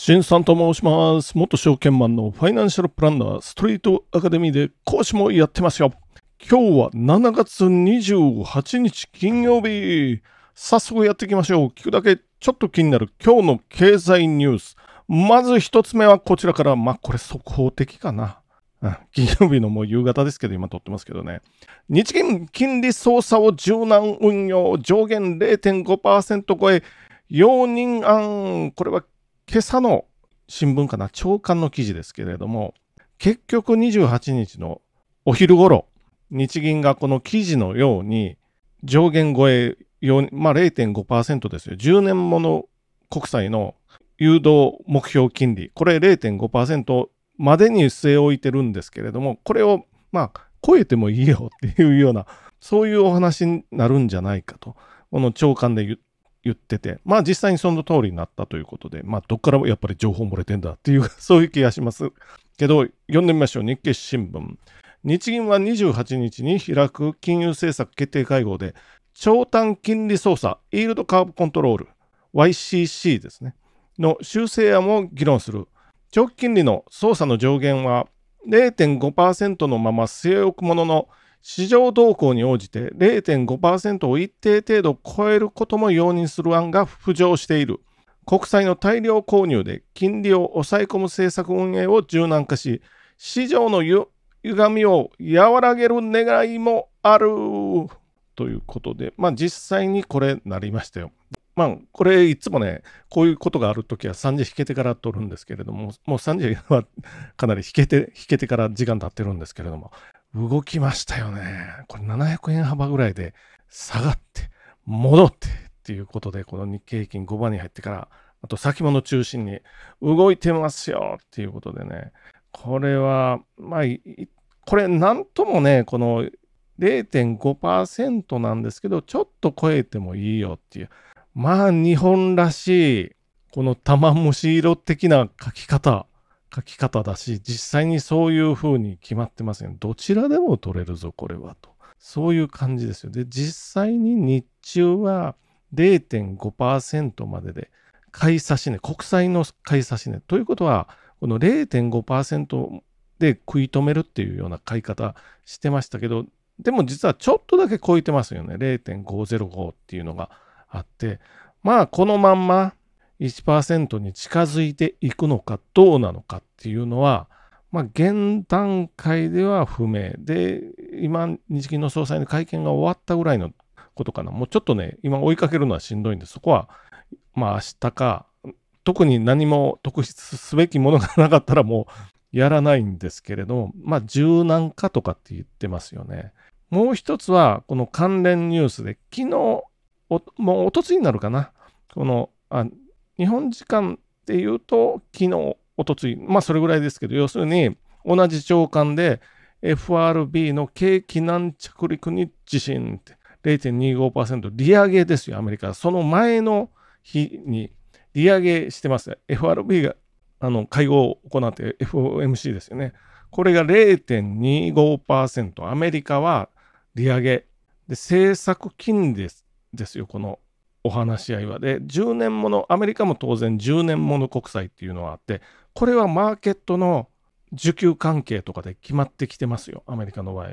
新さんと申します。元証券マンのファイナンシャルプランナーストリートアカデミーで講師もやってますよ。今日は7月28日金曜日。早速やっていきましょう。聞くだけちょっと気になる今日の経済ニュース。まず一つ目はこちらから、まあこれ速報的かな。金曜日のもう夕方ですけど、今撮ってますけどね。日銀金利操作を柔軟運用、上限0.5%超え、容認案、これは今朝の新聞かな、朝刊の記事ですけれども、結局28日のお昼頃、日銀がこの記事のように上限超え、まあ、0.5%ですよ。10年もの国債の誘導目標金利、これ0.5%までに据え置いてるんですけれども、これをまあ超えてもいいよっていうような、そういうお話になるんじゃないかと、この長官で言ってて、まあ実際にその通りになったということで、まあどっからもやっぱり情報漏れてんだっていう、そういう気がしますけど、読んでみましょう。日経新聞。日銀は28日に開く金融政策決定会合で、長短金利操作、イールドカーブコントロール、YCC ですね、の修正案を議論する。長期金利の操作の上限は0.5%のまま据え置くものの、市場動向に応じて0.5%を一定程度超えることも容認する案が浮上している。国債の大量購入で金利を抑え込む政策運営を柔軟化し、市場のゆ歪みを和らげる願いもある。ということで、まあ実際にこれなりましたよ。まあこれいつもね、こういうことがあるときは3時引けてから取るんですけれども、もう3時はかなり引けて、引けてから時間経ってるんですけれども、動きましたよね。これ700円幅ぐらいで下がって、戻ってっていうことで、この日経平均5番に入ってから、あと先物中心に動いてますよっていうことでね、これは、まあ、これなんともね、この0.5%なんですけど、ちょっと超えてもいいよっていう。まあ、日本らしい、この玉虫色的な書き方。書き方だし、実際にそういう風に決まってますよ。どちらでも取れるぞ、これはと。そういう感じですよ。で、実際に日中は0.5%までで買い差し値、国債の買い差し値。ということは、この0.5%で食い止めるっていうような買い方してましたけど、でも実はちょっとだけ超えてますよね。0.505っていうのがあって、まあこのまんま1%に近づいていくのかどうなのかっていうのは、まあ現段階では不明で、今日銀の総裁の会見が終わったぐらいのことかな。もうちょっとね、今追いかけるのはしんどいんで、そこはまあ明日か、特に何も特筆すべきものがなかったらもうやらないんですけれども、まあ柔軟化とかって言ってますよね。もう一つは、この関連ニュースで、昨日、おもうおとつになるかな。この、あ日本時間で言うと、昨日、おとつい、まあそれぐらいですけど、要するに、同じ長官で FRB の景気難着陸に自信って、0.25%利上げですよ、アメリカ。その前の日に利上げしてます。FRB があの会合を行って FOMC ですよね。これが0.25%。アメリカは利上げ。で、政策金利ですですよ、このお話し合いは。で、10年もの、アメリカも当然10年もの国債っていうのはあって、これはマーケットの需給関係とかで決まってきてますよ、アメリカの場合。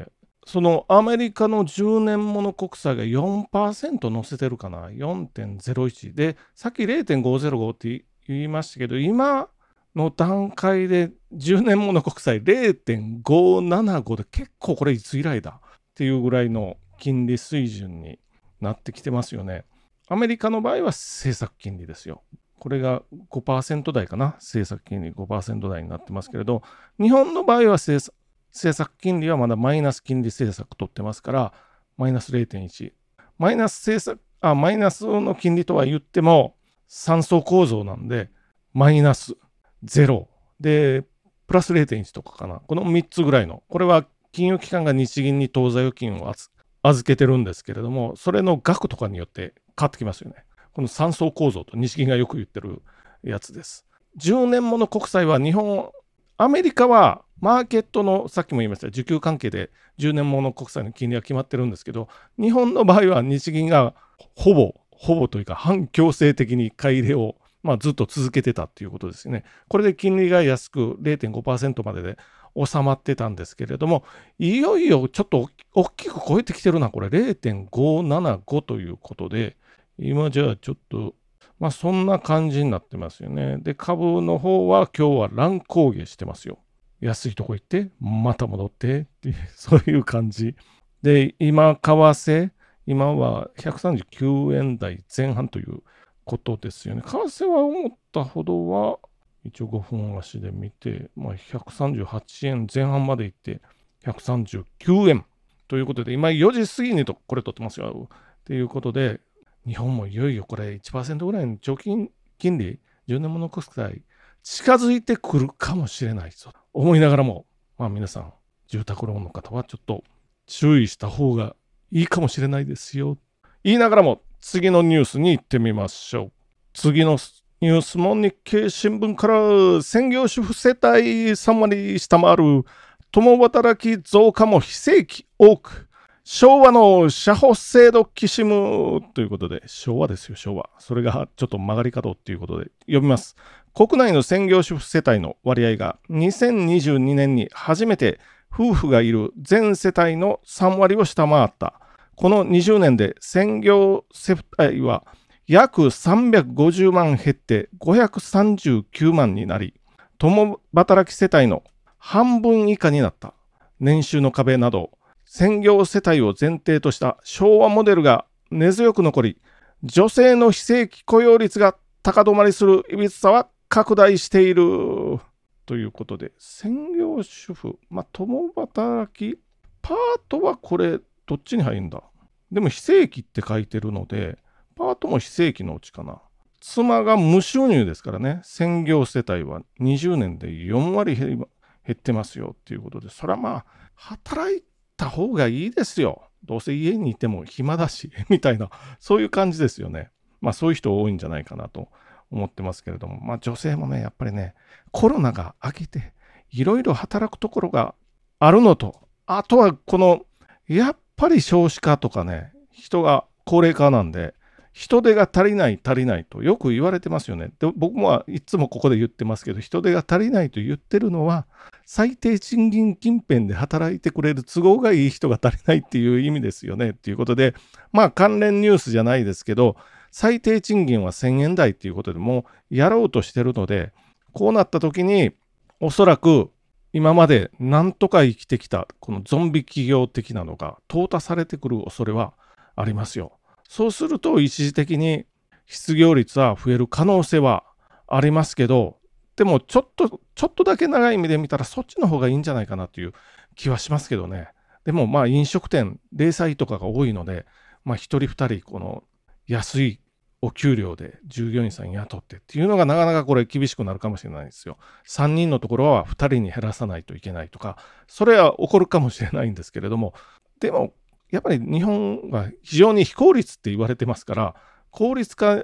そのアメリカの10年もの国債が4%乗せてるかな、4.01。で、さっき0.505って言いましたけど、今の段階で10年もの国債0.575で結構これいつ以来だっていうぐらいの金利水準になってきてますよね。アメリカの場合は政策金利ですよ。これが5%台かな。政策金利5%台になってますけれど、日本の場合は政策金利はまだマイナス金利政策取ってますから、マイナス0.1。マイナス政策、あ、マイナスの金利とは言っても、3層構造なんで、マイナス0。で、プラス0.1とかかな。この3つぐらいの。これは金融機関が日銀に当座預金を預けてるんですけれども、それの額とかによって変わってきますよね。この3層構造と日銀がよく言ってるやつです。10年もの国債は日本、アメリカはマーケットの、さっきも言いました、需給関係で10年もの国債の金利は決まってるんですけど、日本の場合は日銀がほぼ、ほぼというか反強制的に買い入れをまあ、ずっと続けてたっていうことですよね。これで金利が安く0.5%までで収まってたんですけれども、いよいよちょっと大きく超えてきてるな、これ0.575ということで、今じゃあちょっと、まあそんな感じになってますよね。で、株の方は今日は乱高下してますよ。安いとこ行って、また戻ってっていう、そういう感じ。で、今、為替、今は139円台前半ということですよね。為替は思ったほどは、一応5分足で見て、まあ、138円前半まで行って、139円ということで、今4時過ぎにとこれ取ってますよ。ということで、日本もいよいよこれ1%ぐらいの長期金利、10年物国債、近づいてくる。かもしれないと思いながらも、まあ皆さん、住宅ローンの方はちょっと注意した方がいいかもしれないですよ。言いながらも、次のニュースに行ってみましょう。次のニュースも日経新聞から専業主婦世帯3割下回る。共働き増加も非正規多く昭和の社保制度きしむということで昭和ですよ昭和。それがちょっと曲がり角ということで読みます。国内の専業主婦世帯の割合が2022年に初めて夫婦がいる全世帯の3割を下回った。この20年で専業世帯は約350万減って539万になり、共働き世帯の半分以下になった。年収の壁など、専業世帯を前提とした昭和モデルが根強く残り、女性の非正規雇用率が高止まりするいびつさは拡大している。ということで、専業主婦、まあ、共働き、パートはこれ、どっちに入るんだ？でも非正規って書いてるので、パートも非正規のうちかな。妻が無収入ですからね、専業世帯は20年で4割減ってますよっていうことで、それはまあ、働いた方がいいですよ。どうせ家にいても暇だし、みたいな、そういう感じですよね。まあそういう人多いんじゃないかなと思ってますけれども、まあ女性もね、やっぱりね、コロナが明けて、いろいろ働くところがあるのと、あとはこの、やっぱり少子化とかね、人が高齢化なんで、人手が足りない足りないとよく言われてますよね。で僕もいつもここで言ってますけど、人手が足りないと言ってるのは、最低賃金近辺で働いてくれる都合がいい人が足りないっていう意味ですよね。っていうことで、まあ関連ニュースじゃないですけど、最低賃金は1000円台っていうことでもうやろうとしてるので、こうなった時に、おそらく今まで何とか生きてきたこのゾンビ企業的なのが淘汰されてくる恐れはありますよ。そうすると一時的に失業率は増える可能性はありますけど、でもちょっと、ちょっとだけ長い目で見たらそっちの方がいいんじゃないかなという気はしますけどね。でもまあ飲食店、零細とかが多いので、まあ一人二人この安いお給料で従業員さん雇ってっていうのがなかなかこれ厳しくなるかもしれないですよ。3人のところは2人に減らさないといけないとか、それは起こるかもしれないんですけれども、でもやっぱり日本は非常に非効率って言われてますから、効率化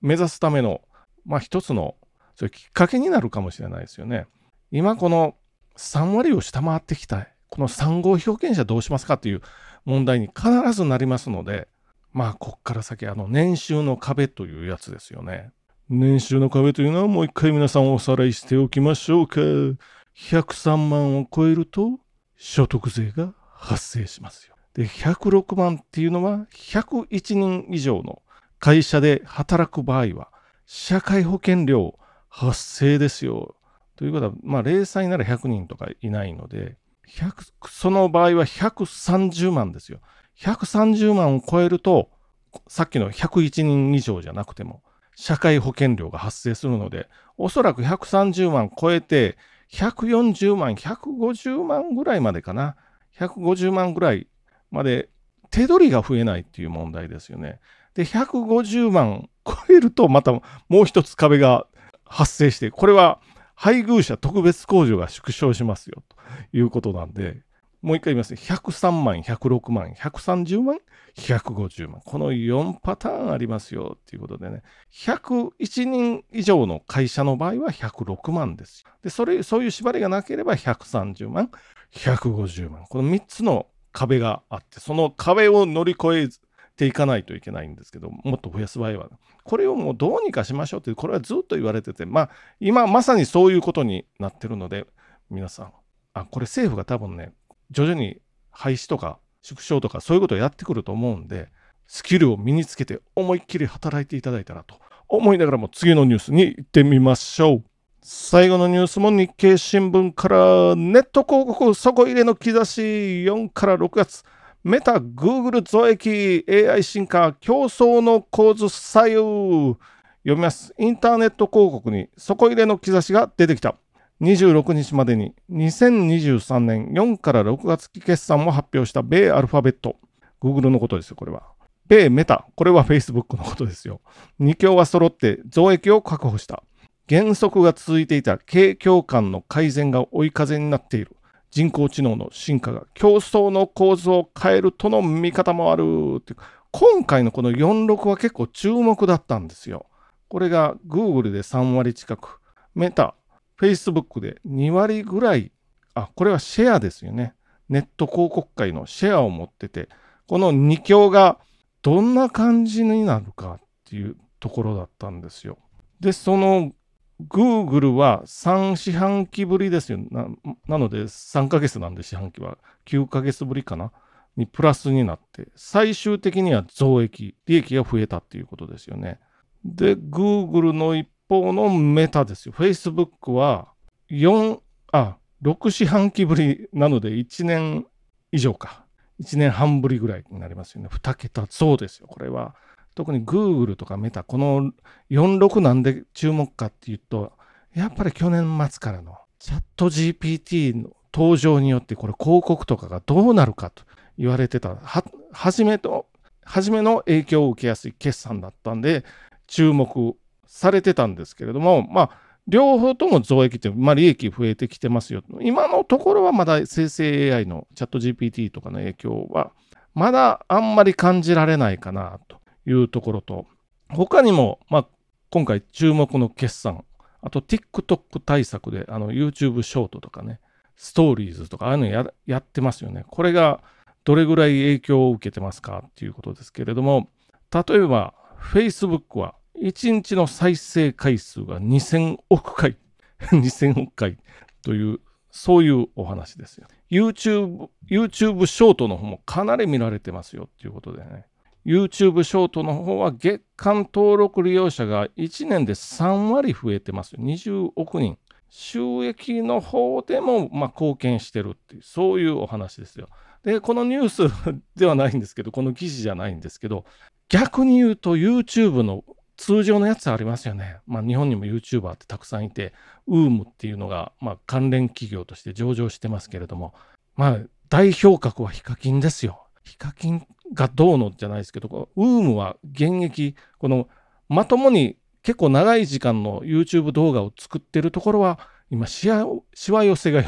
目指すための、まあ一つのそれきっかけになるかもしれないですよね。今この3割を下回ってきた、この産後表現者どうしますかっていう問題に必ずなりますので、まあこっから先あの年収の壁というやつですよね。年収の壁というのはもう一回皆さんおさらいしておきましょうか。103万を超えると所得税が発生しますよ。で、106万っていうのは、101人以上の会社で働く場合は、社会保険料発生ですよ。ということは、まあ、零細なら100人とかいないので、その場合は130万ですよ。130万を超えると、さっきの101人以上じゃなくても、社会保険料が発生するので、おそらく130万超えて、140万、150万ぐらいまでかな。150万ぐらいまで手取りが増えないっていう問題ですよね。で、150万超えるとまたもう一つ壁が発生して、これは配偶者特別控除が縮小しますよということなんで、もう一回言いますね。103万、106万、130万、150万。この4パターンありますよっていうことでね。101人以上の会社の場合は106万ですで、それ、そういう縛りがなければ130万、150万。この3つの壁があって、その壁を乗り越えていかないといけないんですけど、もっと増やす場合は。これをもうどうにかしましょうって、これはずっと言われてて、まあ、今まさにそういうことになってるので、皆さん、あ、これ政府が多分ね、徐々に廃止とか縮小とかそういうことをやってくると思うんで、スキルを身につけて思いっきり働いていただいたらと思いながらも次のニュースに行ってみましょう。最後のニュースも日経新聞からネット広告底入れの兆し4から6月メタ、グーグル増益、AI 進化、競争の構図左右。読みます。インターネット広告に底入れの兆しが出てきた。26日までに2023年4から6月期決算も発表した米アルファベット。Google のことですよ、これは。米メタ、これは Facebook のことですよ。2強は揃って増益を確保した。減速が続いていた景況感の改善が追い風になっている。人工知能の進化が競争の構図を変えるとの見方もあるって今回のこの46は結構注目だったんですよ。これが Google で3割近く、メタ、Facebook で2割ぐらい、あ、これはシェアですよね。ネット広告界のシェアを持ってて、この2強がどんな感じになるかっていうところだったんですよ。で、その Google は3四半期ぶりですよな。なので3ヶ月なんで四半期は9ヶ月ぶりかな？にプラスになって、最終的には増益、利益が増えたっていうことですよね。で、Google の一方のメタですよ。Facebook は4、あ、6四半期ぶりなので1年以上か。1年半ぶりぐらいになりますよね。2桁増ですよ、これは。特に Google とかメタ、この46なんで注目かっていうと、やっぱり去年末からのチャット GPT の登場によってこれ広告とかがどうなるかと言われてた、は、初めと、初めの影響を受けやすい決算だったんで、注目されてたんですけれども、まあ、両方とも増益って、まあ、利益増えてきてますよ。今のところはまだ生成 AI のチャット GPT とかの影響は、まだあんまり感じられないかなというところと、他にも、まあ、今回注目の決算、あと TikTok 対策で YouTube ショートとかね、ストーリーズとかああいうのややってますよね。これがどれぐらい影響を受けてますかっていうことですけれども、例えば Facebook は1日の再生回数が2000億回、2000億回という、そういうお話ですよ。YouTube、YouTube ショートの方もかなり見られてますよっていうことでね。YouTube ショートの方は月間登録利用者が1年で3割増えてます。20億人。収益の方でもま貢献してるっていう、そういうお話ですよ。で、このニュースではないんですけど、この記事じゃないんですけど、逆に言うと YouTube の通常のやつありますよね。まあ日本にも YouTuber ってたくさんいて、UM っていうのがま関連企業として上場してますけれども、まあ代表格はヒカキンですよ。ヒカキンがどうのじゃないですけど、ウームは現役、このまともに結構長い時間の YouTube 動画を作ってるところは、今しわ、しわ寄せが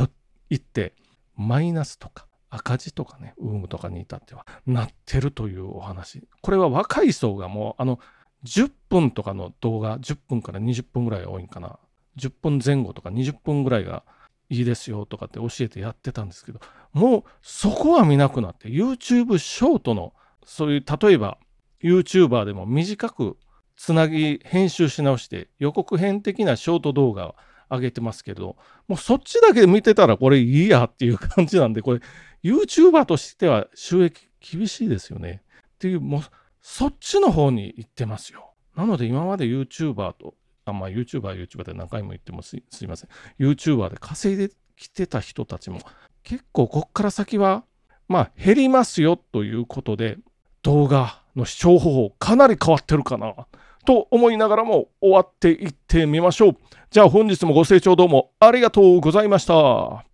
いって、マイナスとか赤字とかね、ウームとかに至ってはなってるというお話。これは若い層がもう、あの、10分とかの動画、10分から20分ぐらい多いんかな。10分前後とか20分ぐらいがいいですよとかって教えてやってたんですけど、もうそこは見なくなって、YouTube ショートの、そういう、例えば YouTuber でも短くつなぎ、編集し直して予告編的なショート動画を上げてますけど、もうそっちだけ見てたらこれいいやっていう感じなんで、これ YouTuber としては収益厳しいですよね。っていう、もうそっちの方に行ってますよ。なので今まで YouTuber とあまあ YouTuber、YouTuber で何回も言ってもすいません。YouTuber で稼いできてた人たちも結構こっから先は、まあ減りますよということで、動画の視聴方法かなり変わってるかなと思いながらも終わっていってみましょう。じゃあ本日もご清聴どうもありがとうございました。